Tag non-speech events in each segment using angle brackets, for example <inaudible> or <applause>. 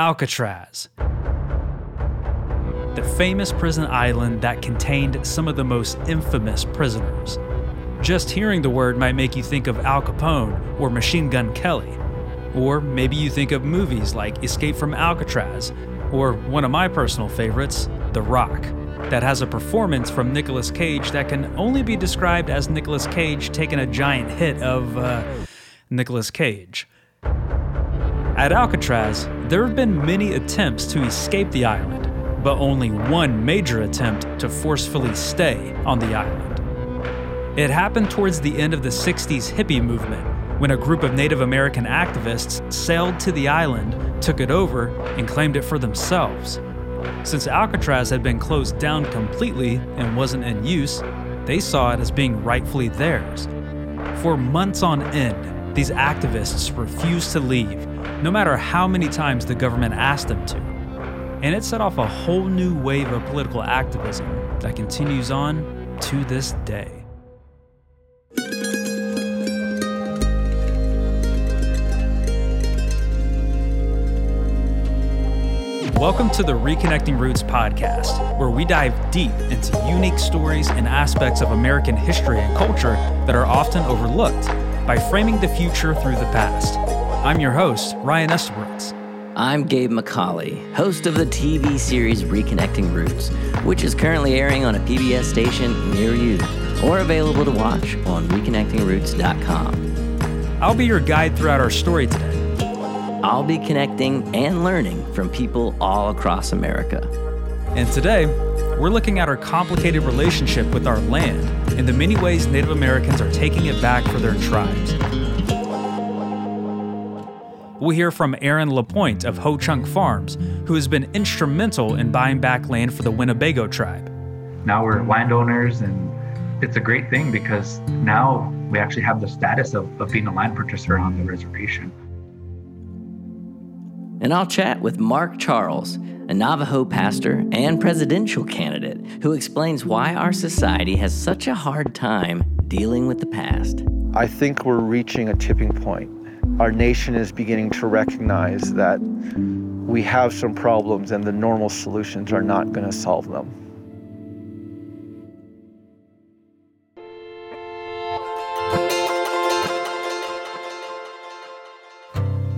Alcatraz. The famous prison island that contained some of the most infamous prisoners. Just hearing the word might make you think of Al Capone or Machine Gun Kelly. Or maybe you think of movies like Escape from Alcatraz, or one of my personal favorites, The Rock, that has a performance from Nicolas Cage that can only be described as Nicolas Cage taking a giant hit of uh, Nicolas Cage. At Alcatraz, there have been many attempts to escape the island, but only one major attempt to forcefully stay on the island. It happened towards the end of the 60s hippie movement when a group of Native American activists sailed to the island, took it over, and claimed it for themselves. Since Alcatraz had been closed down completely and wasn't in use, they saw it as being rightfully theirs. For months on end, these activists refused to leave, no matter how many times the government asked them to. And it set off a whole new wave of political activism that continues on to this day. Welcome to the Reconnecting Roots podcast, where we dive deep into unique stories and aspects of American history and culture that are often overlooked by framing the future through the past. I'm your host, Ryan Estabrook. I'm Gabe McCauley, host of the TV series Reconnecting Roots, which is currently airing on a PBS station near you or available to watch on reconnectingroots.com. I'll be your guide throughout our story today I'll be connecting and learning from people all across America. And today, we're looking at our complicated relationship with our land and the many ways Native Americans are taking it back for their tribes. We'll hear from Aaron LaPointe of Ho Chunk Farms, who has been instrumental in buying back land for the Winnebago tribe. Now we're landowners, and it's a great thing because now we actually have the status of, of being a land purchaser on the reservation and I'll chat with Mark Charles, a Navajo pastor and presidential candidate who explains why our society has such a hard time dealing with the past. I think we're reaching a tipping point. Our nation is beginning to recognize that we have some problems and the normal solutions are not going to solve them.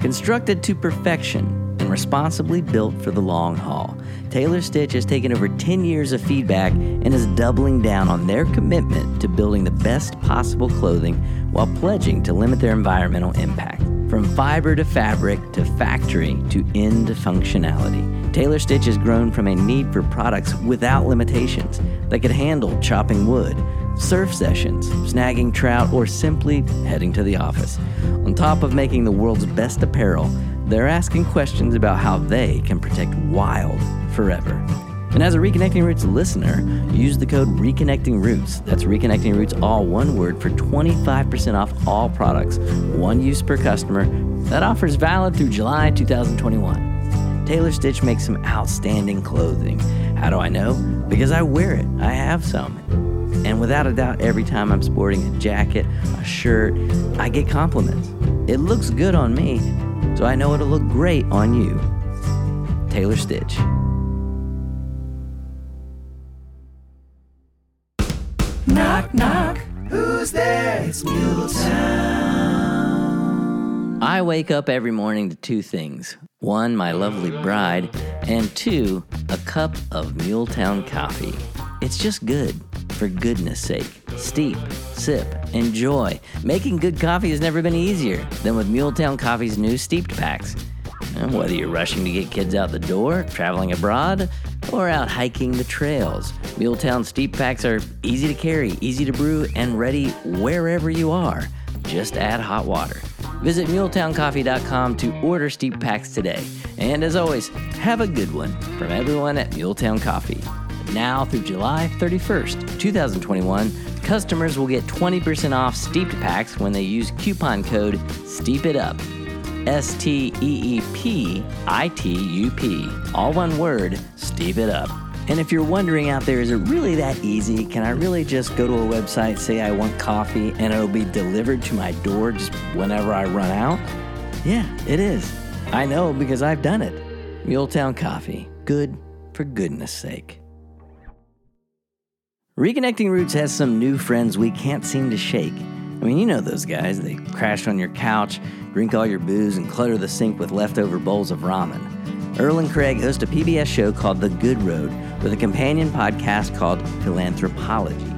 Constructed to perfection and responsibly built for the long haul, Taylor Stitch has taken over 10 years of feedback and is doubling down on their commitment to building the best possible clothing while pledging to limit their environmental impact. From fiber to fabric to factory to end functionality, Taylor Stitch has grown from a need for products without limitations that could handle chopping wood surf sessions, snagging trout, or simply heading to the office. On top of making the world's best apparel, they're asking questions about how they can protect wild forever. And as a Reconnecting Roots listener, use the code Reconnecting Roots. That's Reconnecting Roots, all one word, for 25% off all products, one use per customer. That offer is valid through July 2021. Taylor Stitch makes some outstanding clothing. How do I know? Because I wear it. I have some. And without a doubt, every time I'm sporting a jacket, a shirt, I get compliments. It looks good on me, so I know it'll look great on you. Taylor Stitch. Knock, knock. Who's there? It's Muletown. I wake up every morning to two things one, my lovely bride, and two, a cup of Muletown coffee. It's just good for goodness sake. Steep, sip, enjoy. Making good coffee has never been easier than with Muletown Coffee's new steeped packs. And whether you're rushing to get kids out the door, traveling abroad, or out hiking the trails, Muletown steep packs are easy to carry, easy to brew, and ready wherever you are. Just add hot water. Visit MuletownCoffee.com to order steep packs today. And as always, have a good one from everyone at Muletown Coffee. Now through July 31st, 2021, customers will get 20% off steeped packs when they use coupon code STEEPITUP. S T E E P I T U P. All one word, steep it up. And if you're wondering out there, is it really that easy? Can I really just go to a website, say I want coffee, and it'll be delivered to my door just whenever I run out? Yeah, it is. I know because I've done it. Muletown Coffee. Good for goodness sake. Reconnecting Roots has some new friends we can't seem to shake. I mean, you know those guys. They crash on your couch, drink all your booze, and clutter the sink with leftover bowls of ramen. Earl and Craig host a PBS show called The Good Road with a companion podcast called Philanthropology.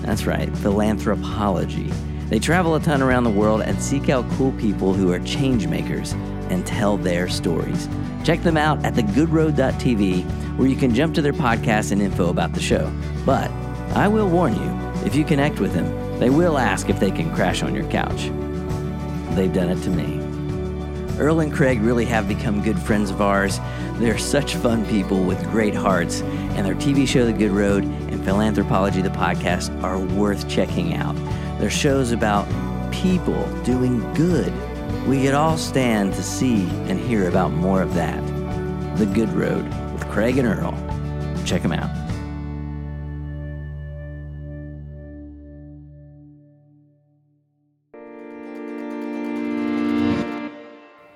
That's right, Philanthropology. They travel a ton around the world and seek out cool people who are change makers and tell their stories. Check them out at thegoodroad.tv where you can jump to their podcast and info about the show. But I will warn you, if you connect with them, they will ask if they can crash on your couch. They've done it to me. Earl and Craig really have become good friends of ours. They're such fun people with great hearts, and their TV show, The Good Road, and Philanthropology, the podcast, are worth checking out. They're shows about people doing good. We could all stand to see and hear about more of that. The Good Road with Craig and Earl. Check them out.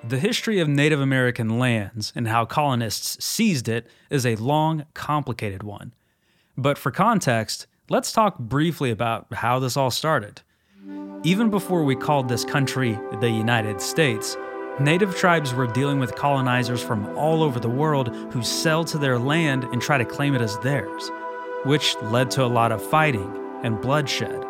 The history of Native American lands and how colonists seized it is a long, complicated one. But for context, let's talk briefly about how this all started. Even before we called this country the United States, Native tribes were dealing with colonizers from all over the world who sell to their land and try to claim it as theirs, which led to a lot of fighting and bloodshed.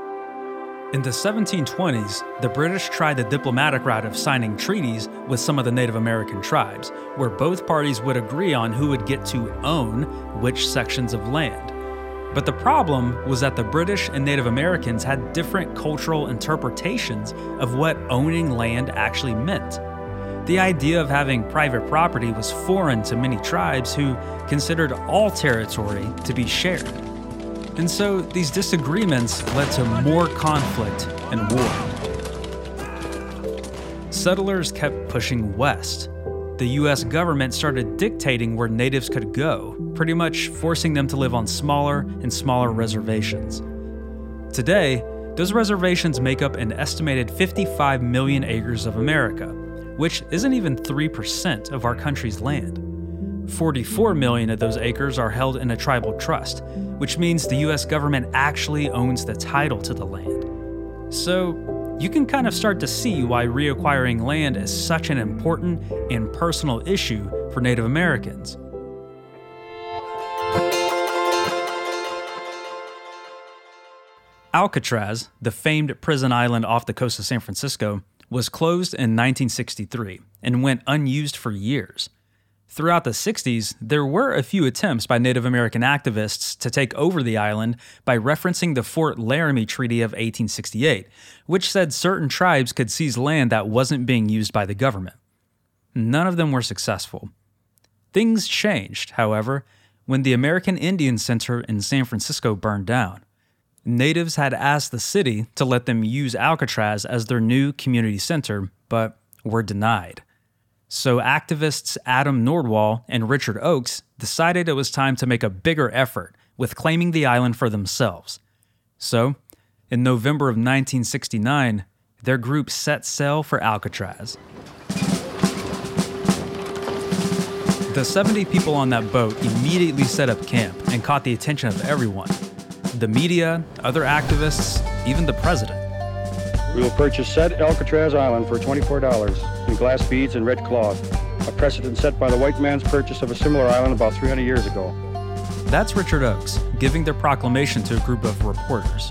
In the 1720s, the British tried the diplomatic route of signing treaties with some of the Native American tribes, where both parties would agree on who would get to own which sections of land. But the problem was that the British and Native Americans had different cultural interpretations of what owning land actually meant. The idea of having private property was foreign to many tribes who considered all territory to be shared. And so these disagreements led to more conflict and war. Settlers kept pushing west. The US government started dictating where natives could go, pretty much forcing them to live on smaller and smaller reservations. Today, those reservations make up an estimated 55 million acres of America, which isn't even 3% of our country's land. 44 million of those acres are held in a tribal trust, which means the US government actually owns the title to the land. So, you can kind of start to see why reacquiring land is such an important and personal issue for Native Americans. Alcatraz, the famed prison island off the coast of San Francisco, was closed in 1963 and went unused for years. Throughout the 60s, there were a few attempts by Native American activists to take over the island by referencing the Fort Laramie Treaty of 1868, which said certain tribes could seize land that wasn't being used by the government. None of them were successful. Things changed, however, when the American Indian Center in San Francisco burned down. Natives had asked the city to let them use Alcatraz as their new community center, but were denied. So activists Adam Nordwall and Richard Oakes decided it was time to make a bigger effort with claiming the island for themselves. So, in November of 1969, their group set sail for Alcatraz. The 70 people on that boat immediately set up camp and caught the attention of everyone the media, other activists, even the president. We will purchase said Alcatraz Island for $24 in glass beads and red cloth, a precedent set by the white man's purchase of a similar island about 300 years ago. That's Richard Oakes giving their proclamation to a group of reporters.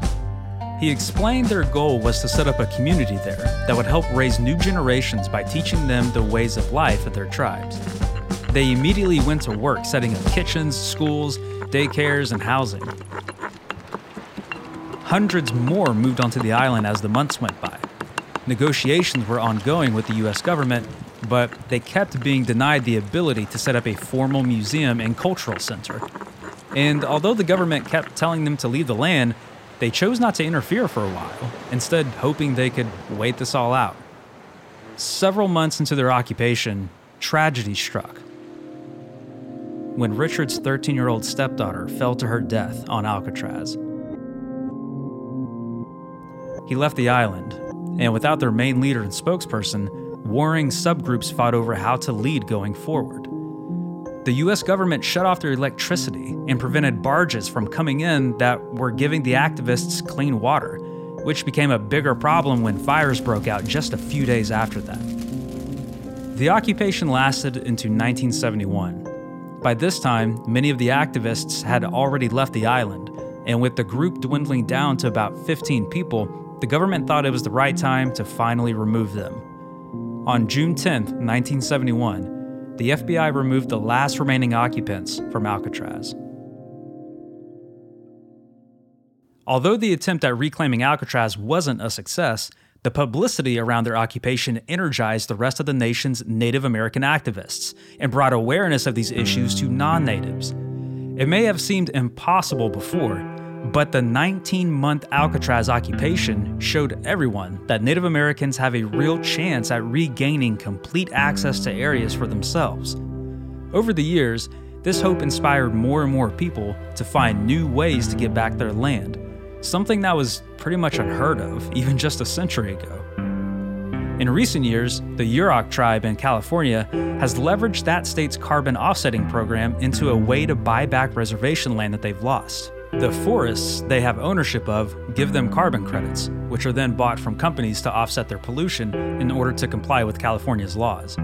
He explained their goal was to set up a community there that would help raise new generations by teaching them the ways of life of their tribes. They immediately went to work setting up kitchens, schools, daycares, and housing. Hundreds more moved onto the island as the months went by. Negotiations were ongoing with the US government, but they kept being denied the ability to set up a formal museum and cultural center. And although the government kept telling them to leave the land, they chose not to interfere for a while, instead, hoping they could wait this all out. Several months into their occupation, tragedy struck. When Richard's 13 year old stepdaughter fell to her death on Alcatraz. He left the island, and without their main leader and spokesperson, warring subgroups fought over how to lead going forward. the US government shut off their electricity and prevented barges from coming in that were giving the activists clean water, which became a bigger problem when fires broke out just a few days after that. The occupation lasted into 1971. By this time, many of the activists had already left the island, and with the group dwindling down to about 15 people, the government thought it was the right time to finally remove them. On June 10, 1971, the FBI removed the last remaining occupants from Alcatraz. Although the attempt at reclaiming Alcatraz wasn't a success, the publicity around their occupation energized the rest of the nation's Native American activists and brought awareness of these issues to non natives. It may have seemed impossible before, but the 19 month Alcatraz occupation showed everyone that Native Americans have a real chance at regaining complete access to areas for themselves. Over the years, this hope inspired more and more people to find new ways to get back their land, something that was pretty much unheard of <laughs> even just a century ago. In recent years, the Yurok tribe in California has leveraged that state's carbon offsetting program into a way to buy back reservation land that they've lost. The forests they have ownership of give them carbon credits, which are then bought from companies to offset their pollution in order to comply with California's laws.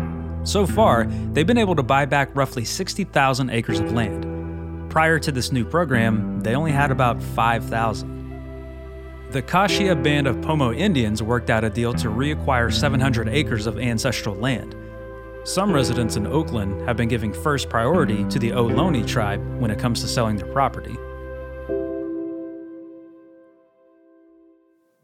So far, they've been able to buy back roughly 60,000 acres of land. Prior to this new program, they only had about 5,000. The Kashia Band of Pomo Indians worked out a deal to reacquire 700 acres of ancestral land. Some residents in Oakland have been giving first priority to the Ohlone tribe when it comes to selling their property.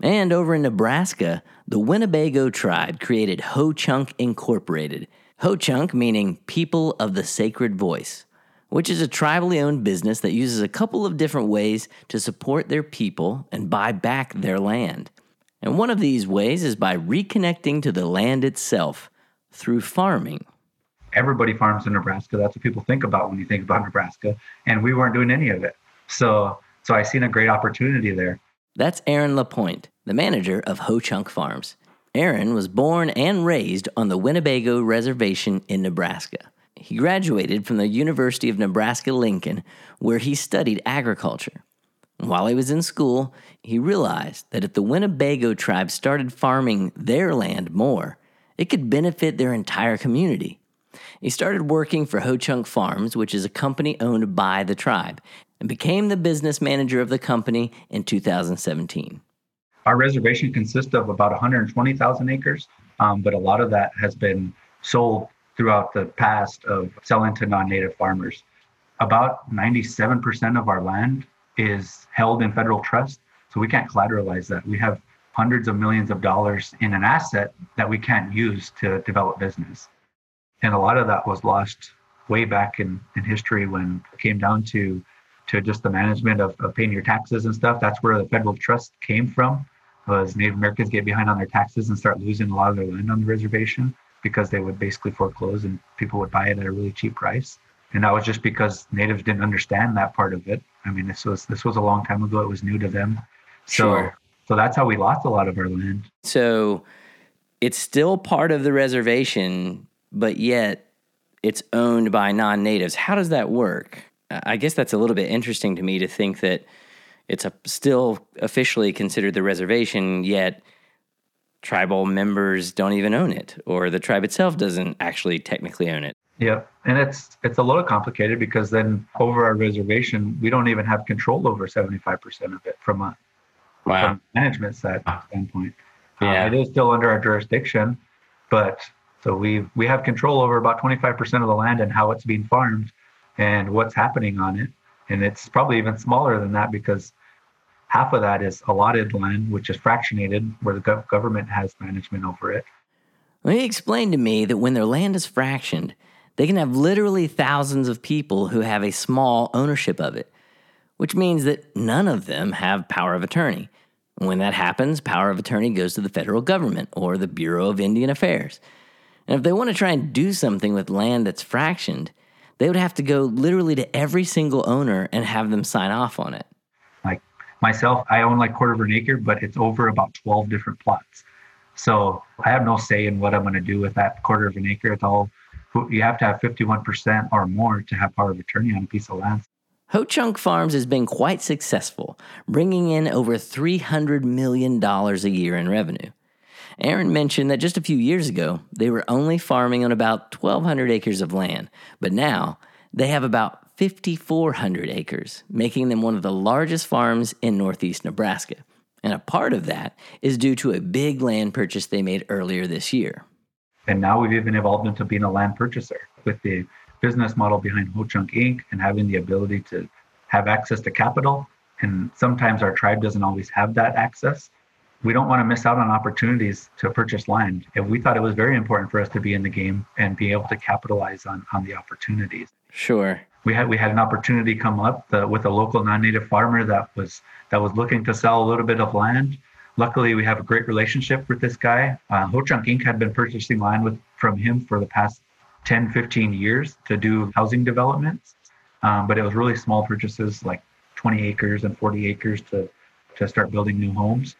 And over in Nebraska, the Winnebago tribe created Ho Chunk Incorporated. Ho Chunk meaning People of the Sacred Voice, which is a tribally owned business that uses a couple of different ways to support their people and buy back their land. And one of these ways is by reconnecting to the land itself through farming. Everybody farms in Nebraska. That's what people think about when you think about <laughs> Nebraska. And we weren't doing any of it. So so I seen a great opportunity there. That's Aaron LaPointe, the manager of Ho Chunk Farms. Aaron was born and raised on the Winnebago Reservation in Nebraska. He graduated from the University of Nebraska Lincoln, where he studied agriculture. While he was in school, he realized that if the Winnebago tribe started farming their land more, it could benefit their entire community. He started working for Ho Chunk Farms, which is a company owned by the tribe, and became the business manager of the company in 2017. Our reservation consists of about 120,000 acres, um, but a lot of that has been sold throughout the past of selling to non-native farmers. About 97% of our land is held in federal trust, so we can't collateralize that. We have hundreds of millions of dollars in an asset that we can't use to develop business. And a lot of that was lost way back in, in history when it came down to to just the management of, of paying your taxes and stuff. That's where the federal trust came from. Was Native Americans get behind on their taxes and start losing a lot of their land on the reservation because they would basically foreclose and people would buy it at a really cheap price. And that was just because natives didn't understand that part of it. I mean, this was this was a long time ago. It was new to them. So Sure. so that's how we lost a lot of our land. So it's still part of the reservation, but yet it's owned by non natives. How does that work? I guess that's a little bit interesting to me to think that it's a, still officially considered the reservation, yet tribal members don't even own it, or the tribe itself doesn't actually technically own it. Yeah, and it's it's a little complicated because then over our reservation, we don't even have control over seventy five percent of it from a from management side standpoint. Uh, Yeah. it is still under our jurisdiction, but so we we have control over about twenty five percent of the land and how it's being farmed and what's happening on it. And it's probably even smaller than that because half of that is allotted land, which is fractionated, where the gov- government has management over it. Well, he explained to me that when their land is fractioned, they can have literally thousands of people who have a small ownership of it, which means that none of them have power of attorney. When that happens, power of attorney goes to the federal government or the Bureau of Indian Affairs. And if they want to try and do something with land that's fractioned, they would have to go literally to every single owner and have them sign off on it. like myself i own like quarter of an acre but it's over about 12 different plots so i have no say in what i'm going to do with that quarter of an acre it's all you have to have 51% or more to have power of attorney on a piece of land. Ho Chunk Farms has been quite successful, bringing in over $300 million a year in revenue. Aaron mentioned that just a few years ago, they were only farming on about 1,200 acres of land, but now they have about 5,400 acres, making them one of the largest farms in northeast Nebraska. And a part of that is due to a big land purchase they made earlier this year. And now we've even evolved into being a land purchaser with the business model behind Ho Chunk Inc. and having the ability to have access to capital. And sometimes our tribe doesn't always have that access. We don't want to miss out on opportunities to purchase land. And we thought it was very important for us to be in the game and be able to capitalize on, on the opportunities. Sure. We had we had an opportunity come up the, with a local non-native farmer that was that was looking to sell a little bit of land luckily we have a great relationship with this guy uh, ho chunk inc had been purchasing land with from him for the past 10 15 years to do housing developments um, but it was really small purchases like 20 acres and 40 acres to to start building new homes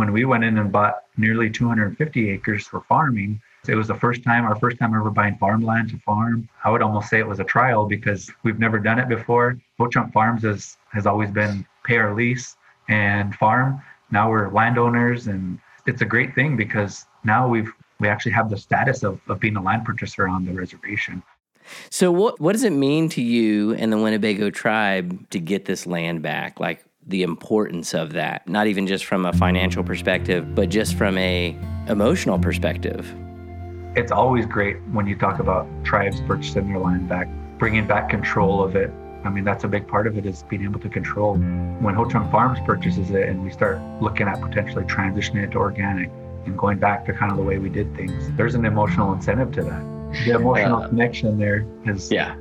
when we went in and bought nearly 250 acres for farming it was the first time our first time ever buying farmland to farm. I would almost say it was a trial because we've never done it before. Ho farms has has always been pay or lease and farm. Now we're landowners and it's a great thing because now we've we actually have the status of, of being a land purchaser on the reservation. So what what does it mean to you and the winnebago tribe to get this land back? Like the importance of that not even just from a financial perspective but just from a emotional perspective it's always great when you talk about tribes purchasing their land back bringing back control of it I mean, that's a big part of it is being able to control. When Ho Chunk Farms purchases it and we start looking at potentially transitioning it to organic and going back to kind of the way we did things, there's an emotional incentive to that. The emotional uh, connection there is yeah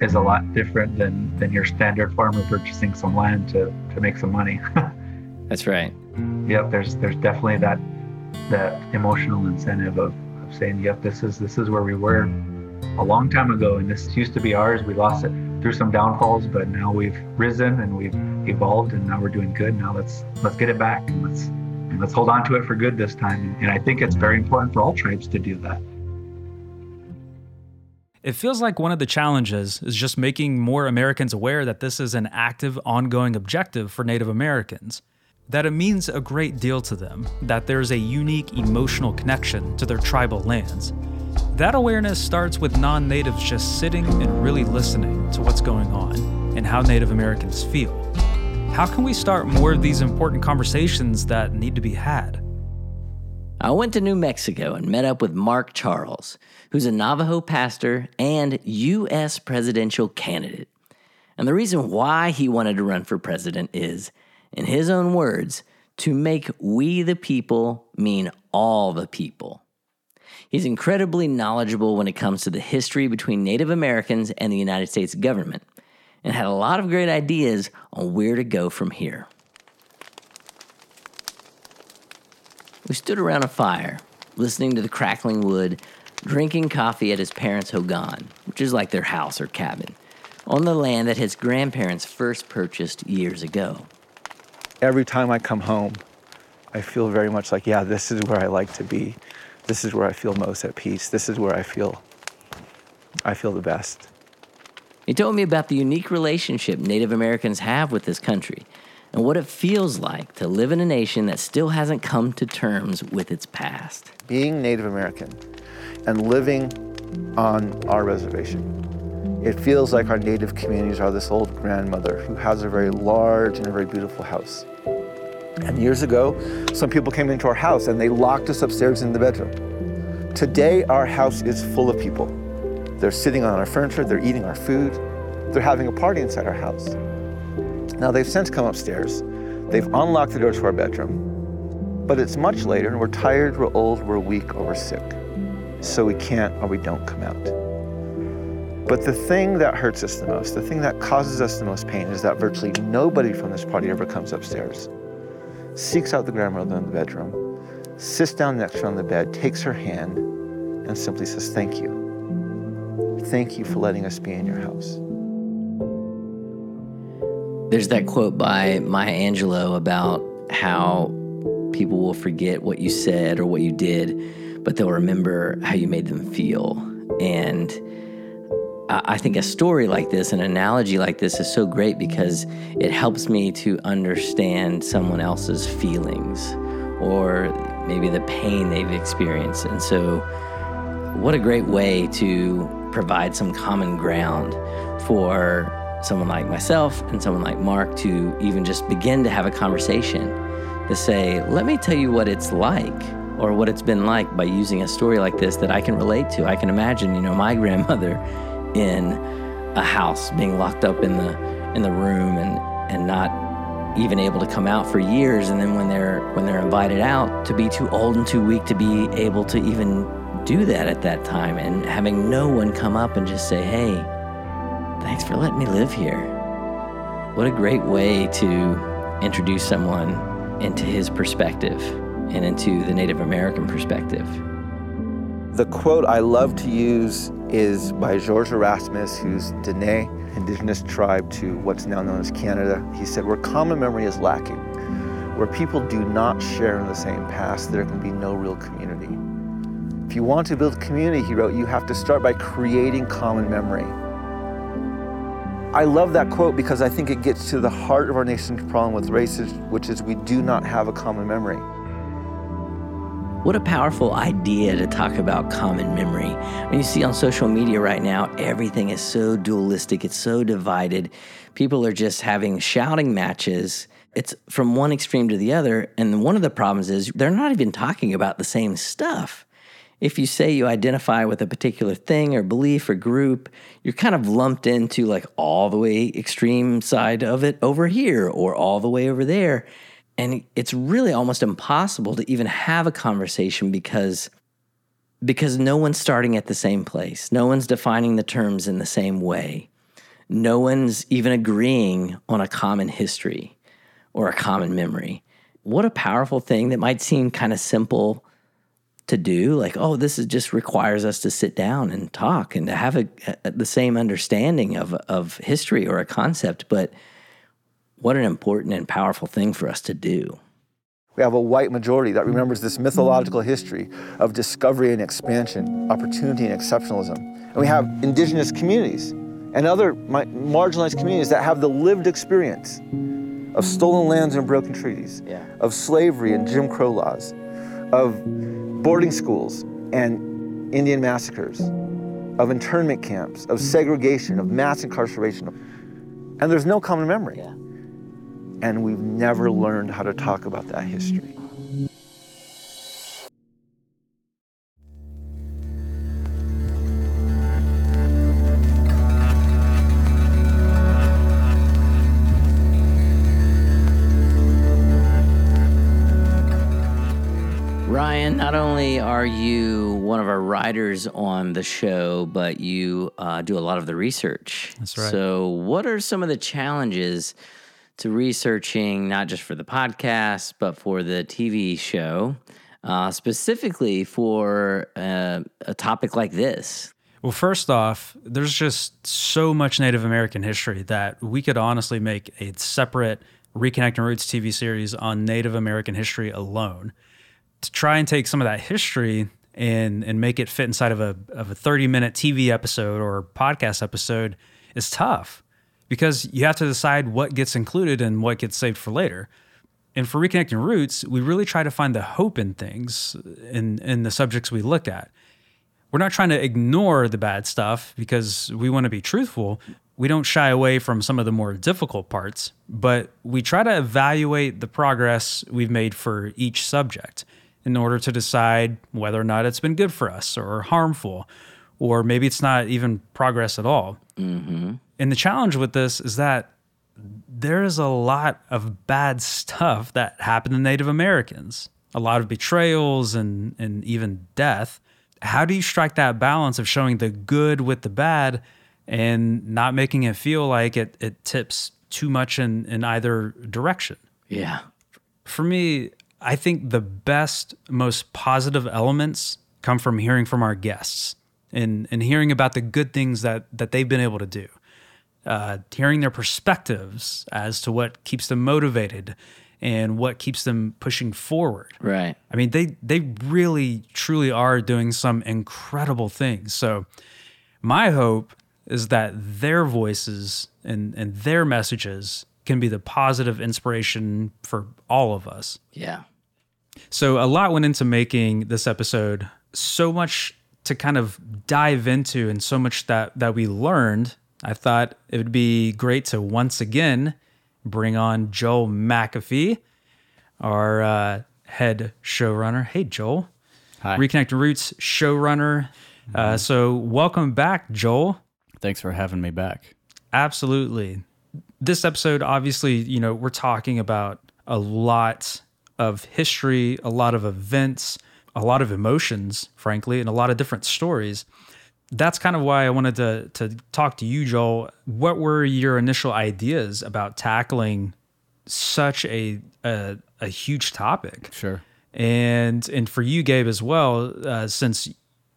is a lot different than than your standard farmer purchasing some land to to make some money. <laughs> that's right. Yep, there's there's definitely that that emotional incentive of, of saying, yep, this is this is where we were a long time ago and this used to be ours. We lost it through some downfalls, but now we've risen and we've evolved, and now we're doing good. Now let's let's get it back and let's and let's hold on to it for good this time. And I think it's very important for all tribes to do that. It feels like one of the challenges is just making more Americans aware that this is an active, ongoing objective for Native Americans. That it means a great deal to them, that there's a unique emotional connection to their tribal lands, that awareness starts with non natives just sitting and really listening to what's going on and how Native Americans feel. How can we start more of these important conversations that need to be had? I went to New Mexico and met up with Mark Charles, who's a Navajo pastor and U.S. presidential candidate. And the reason why he wanted to run for president is, in his own words, to make we the people mean all the people. He's incredibly knowledgeable when it comes to the history between Native Americans and the United States government, and had a lot of great ideas on where to go from here. We stood around a fire, listening to the crackling wood, drinking coffee at his parents' hogan, which is like their house or cabin, on the land that his grandparents first purchased years ago. Every time I come home, I feel very much like, yeah, this is where I like to be this is where I feel most at peace. This is where I feel I feel the best. He told me about the unique relationship Native Americans have with this country and what it feels like to live in a nation that still hasn't come to terms with its past. Being Native American and living on our reservation, it feels like our Native communities are this old grandmother who has a very large and a very beautiful house. And years ago, some people came into our house and they locked us upstairs in the bedroom. Today, our house is full of people. They're sitting on our furniture, they're eating our food, they're having a party inside our house. Now, they've since come upstairs, they've unlocked the door to our bedroom, but it's much later and we're tired, we're old, we're weak, or we're sick. So we can't or we don't come out. But the thing that hurts us the most, the thing that causes us the most pain, is that virtually nobody from this party ever comes upstairs seeks out the grandmother in the bedroom, sits down next to her on the bed, takes her hand, and simply says, Thank you. Thank you for letting us be in your house. There's that quote by Maya Angelou about how people will forget what you said or what you did, but they'll remember how you made them feel. And I think a story like this, an analogy like this, is so great because it helps me to understand someone else's feelings or maybe the pain they've experienced. And so, what a great way to provide some common ground for someone like myself and someone like Mark to even just begin to have a conversation to say, let me tell you what it's like or what it's been like by using a story like this that I can relate to. I can imagine, you know, my <laughs> grandmother in a house being locked up in the in the room and and not even able to come out for years and then when they're when they're invited out to be too old and too weak to be able to even do that at that time and having no one come up and just say hey thanks for letting me live here what a great way to introduce someone into his perspective and into the native american perspective The quote I love to use is by George Erasmus, who's Dene, indigenous tribe to what's now known as Canada. He said, Where common memory is lacking, where people do not share in the same past, there can be no real community. If you want to build community, he wrote, you have to start by creating common memory. I love that quote because I think it gets to the heart of our nation's problem with racism, which is we do not have a common memory. What a powerful idea to talk about common memory. When you see on social media right now, everything is so dualistic, it's so divided. People are just having shouting matches. It's from one extreme to the other. And one of the problems is they're not even talking about the same stuff. If you say you identify with a particular thing or belief or group, you're kind of lumped into like all the way extreme side of it over here or all the way over there. And it's really almost impossible to even have a conversation because because no one's starting at the same place. No one's defining the terms in the same way. No one's even agreeing on a common history or a common memory. What a powerful thing that might seem kind of simple to do like oh this is just requires us to sit down and talk and to have a, a, the same understanding of of history or a concept but what an important and powerful thing for us to do We have a white majority that remembers this mythological mm. history of discovery and expansion, opportunity and exceptionalism. And we have indigenous communities and other marginalized communities that have the lived experience of stolen lands and broken treaties, Yeah. of slavery and Jim Crow laws, of boarding schools and Indian massacres, of internment camps, of segregation, of mass incarceration. And there's no common memory. yeah And we've never learned how to talk about that history. Not only are you one of our writers on the show, but you uh, do a lot of the research. That's right. So, what are some of the challenges to researching, not just for the podcast, but for the TV show, uh, specifically for uh, a topic like this? Well, first off, there's just so much Native American history that we could honestly make a separate Reconnecting Roots TV series on Native American history alone. To try and take some of that history and and make it fit inside of a of a 30 minute TV episode or podcast episode is tough because you have to decide what gets included and what gets saved for later. And for reconnecting roots, we really try to find the hope in things in in the subjects we look at we're not trying to ignore the bad stuff because we want to be truthful. We don't shy away from some of the more difficult parts, but we try to evaluate the progress we've made for each subject in order to decide whether or not it's been good for us or harmful, or maybe it's not even progress at all. Mm-hmm. And the challenge with this is that there is a lot of bad stuff that happened to Native Americans, a lot of betrayals and, and even death. How do you strike that balance of showing the good with the bad and not making it feel like it, it tips too much in, in either direction? Yeah. For me, I think the best, most positive elements come from hearing from our guests and, and hearing about the good things that, that they've been able to do uh, hearing their perspectives as to what keeps them motivated and what keeps them pushing forward. Right. I mean, they they really truly are doing some incredible things. So my hope is that their voices and and their messages can be the positive inspiration for all of us. Yeah. So a lot went into making this episode. So much to kind of dive into and so much that that we learned. I thought it would be great to once again bring on Joel McAfee, our uh, head showrunner. Hey, Joel. Hi. Reconnect Roots showrunner. Uh, so welcome back, Joel. Thanks for having me back. Absolutely. This episode, obviously, you know, we're talking about a lot of history, a lot of events, a lot of emotions, frankly, and a lot of different stories. That's kind of why I wanted to to talk to you, Joel. What were your initial ideas about tackling such a a, a huge topic? Sure. and and for you gabe as well uh, since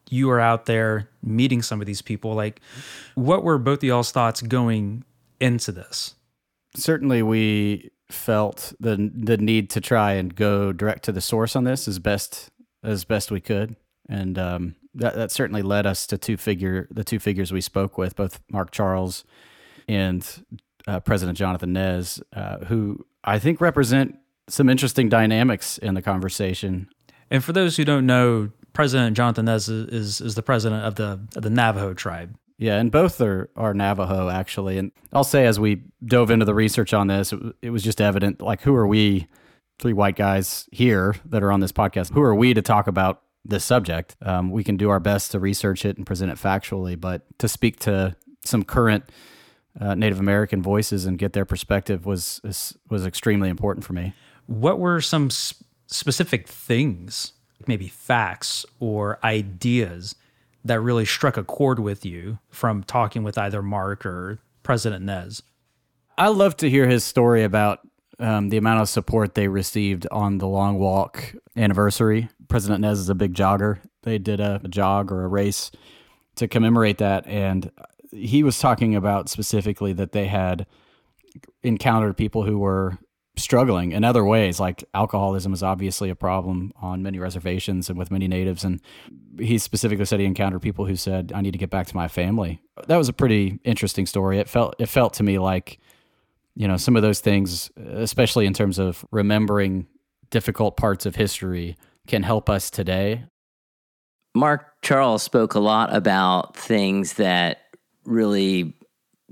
you are out there meeting some of these people like what were both of y'all's thoughts going into this Certainly, we felt the the need to try and go direct to the source on this as best as best we could, and um, that that certainly led us to two figure the two figures we spoke with, both Mark Charles and uh, President Jonathan Nez, uh, who I think represent some interesting dynamics in the conversation. and for those who don't know president jonathan nez is, is the president of the of the navajo tribe Yeah, and both are, are Navajo actually. And I'll say as we dove into the research on this, it, it was just evident like who are we, three white guys here that are on this podcast? Who are we to talk about this subject? Um, we can do our best to research it and present it factually, but to speak to some current uh, Native American voices and get their perspective was was extremely important for me. what were some s- specific things maybe facts or ideas that really struck a chord with you from talking with either mark or president nez I love to hear his story about um, the amount of support they received on the long walk anniversary. President Nez is a big jogger. They did a, a jog or a race to commemorate that, and he was talking about specifically that they had encountered people who were struggling in other ways. Like alcoholism is obviously a problem on many reservations and with many natives and he specifically said he encountered people who said i need to get back to my family. That was a pretty interesting story. It felt it felt to me like you know some of those things especially in terms of remembering difficult parts of history can help us today. Mark Charles spoke a lot about things that really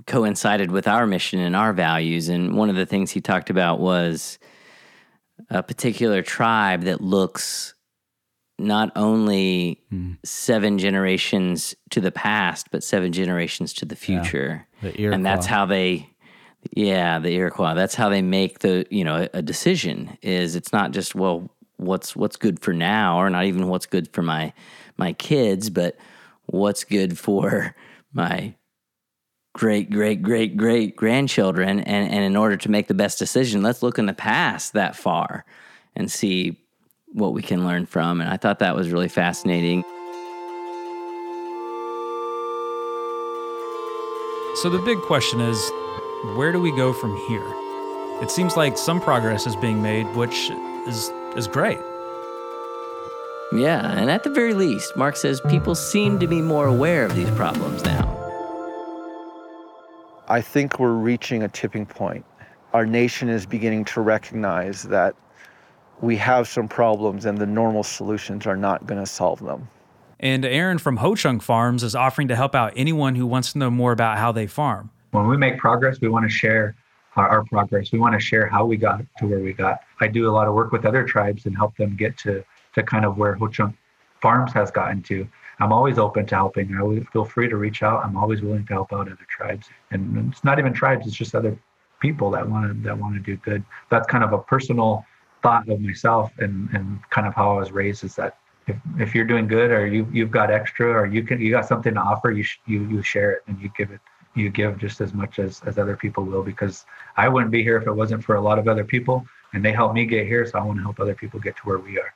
coincided with our mission and our values. And one of the things he talked about was a particular tribe that looks not only hmm. seven generations to the past, but seven generations to the future. the and that's how they, yeah, the Iroquois. That's how they make the you know a decision. Is it's not just well, what's what's good for now, or not even what's good for my my kids, but what's good for my great great great great grandchildren and and in order to make the best decision let's look in the past that far and see what we can learn from and i thought that was really fascinating So the big question is, where do we go from here? It seems like some progress is being made, which is is great. yeah and at the very least mark says people seem to be more aware of these problems now I think we're reaching a tipping point. Our nation is beginning to recognize that we have some problems and the normal solutions are not going to solve them. And Aaron from Ho Chunk Farms is offering to help out anyone who wants to know more about how they farm. when we make progress, we want to share our, our progress. We want to share how we got to where we got. I do a lot of work with other tribes and help them get to to kind of where Ho Chunk Farms has gotten to. I'm always open to helping. I always feel free to reach out. I'm always willing to help out other tribes, and it's not even tribes. It's just other people that want to that want to do good. That's kind of a personal thought of myself, and and kind of how I was raised is that if, if you're doing good or you you've got extra or you can you got something to offer, you sh- you you share it and you give it you give just as much as as other people will because I wouldn't be here if it wasn't for a lot of other people and they helped me get here so I want to help other people get to where we are.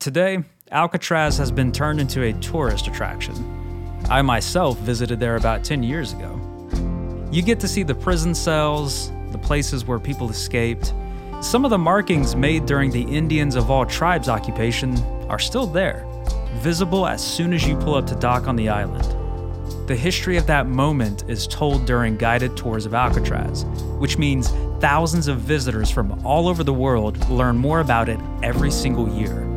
Today, Alcatraz has been turned into a tourist attraction. I myself visited there about 10 years ago. You get to see the prison cells, the places where people escaped, Some of the markings made during the Indians of all tribes occupation are still there, visible as soon as you pull up to dock on the island. The history of that moment is told during guided tours of Alcatraz, which means thousands of visitors from all over the world learn more about it every single year.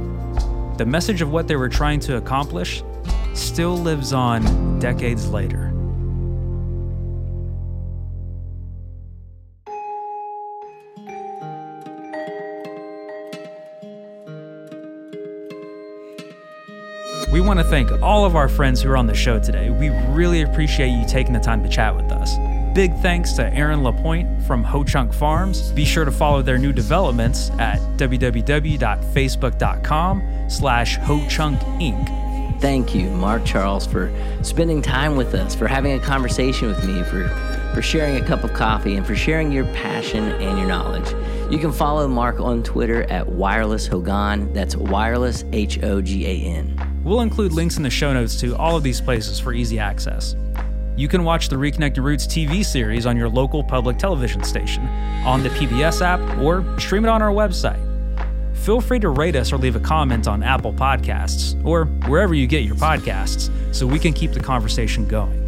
The message of what they were trying to accomplish still lives on decades later. We want to thank all of our friends who are on the show today. We really appreciate you taking the time to chat with us. Big thanks to Aaron LaPointe from Ho Chunk Farms. Be sure to follow their new developments at www.facebook.com slash Ho Chunk Inc. Thank you, Mark Charles, for spending time with us, for having a conversation with me, for, for sharing a cup of coffee, and for sharing your passion and your knowledge. You can follow Mark on Twitter at Wireless Hogan. That's Wireless H O G A N. We'll include links in the show notes to all of these places for easy access. You can watch the Reconnecting Roots TV series on your local public television station, on the PBS app, or stream it on our website. Feel free to rate us or leave a comment on Apple Podcasts or wherever you get your podcasts so we can keep the conversation going.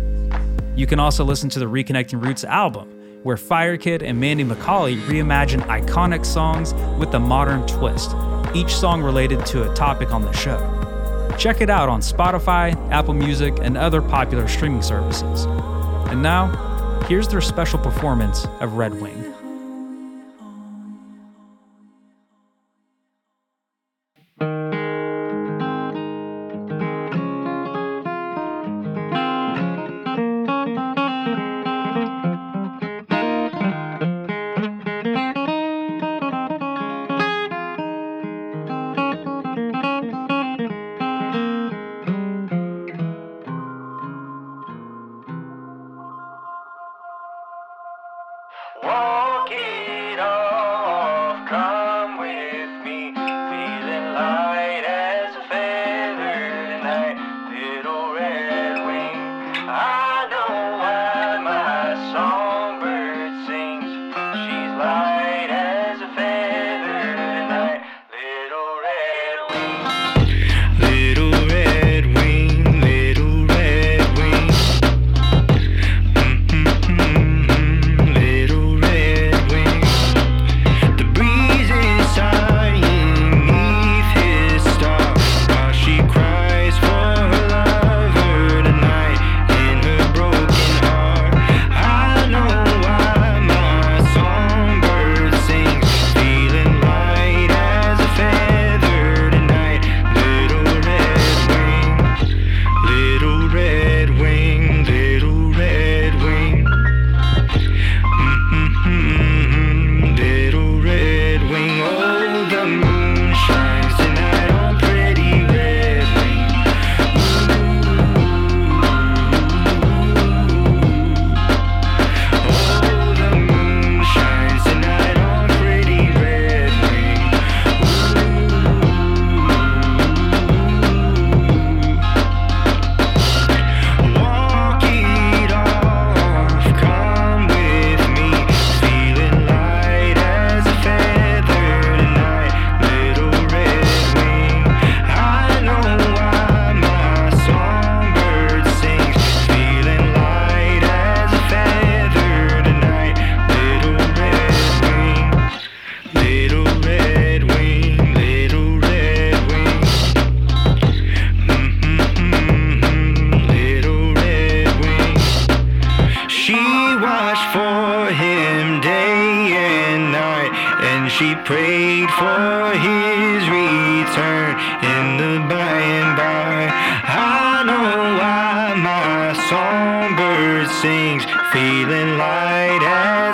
You can also listen to the Reconnecting Roots album, where Fire Kid and Mandy McCauley reimagine iconic songs with a modern twist, each song related to a topic on the show. Check it out on Spotify, Apple Music, and other popular streaming services. And now, here's their special performance of Red Wing. Walk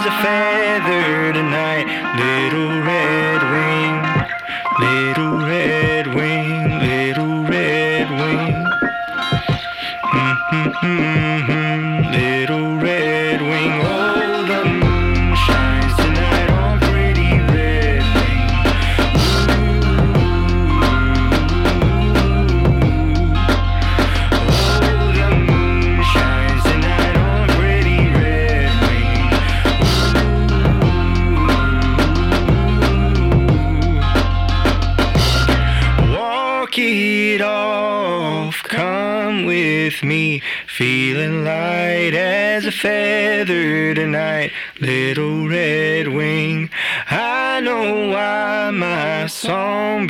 as a feather tonight. Little red wing, little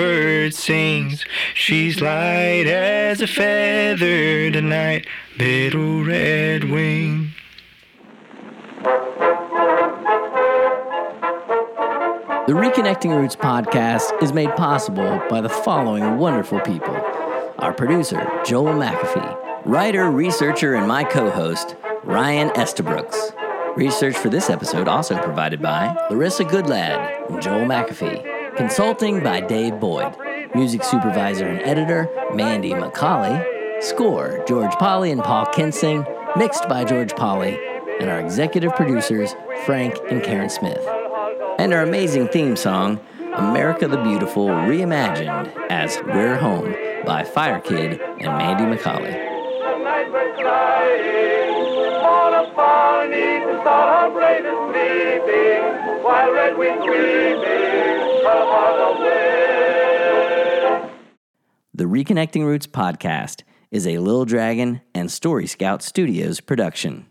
songbird sings. She's light as a feather tonight, little red wing. The Reconnecting Roots podcast is made possible by the following wonderful people our producer, Joel McAfee, writer, researcher, and my co host, Ryan Estabrooks. Research for this episode also provided by Larissa Goodlad and Joel McAfee. Consulting by Dave Boyd. Music supervisor and editor, Mandy McCauley. Score, George Polly and Paul Kinsing. Mixed by George Polly. And our executive producers, Frank and Karen Smith and our amazing theme song, America the Beautiful, reimagined as We're Home by Fire Kid and Mandy McCauley. The Reconnecting Roots podcast is a Lil Dragon and Story Scout Studios production.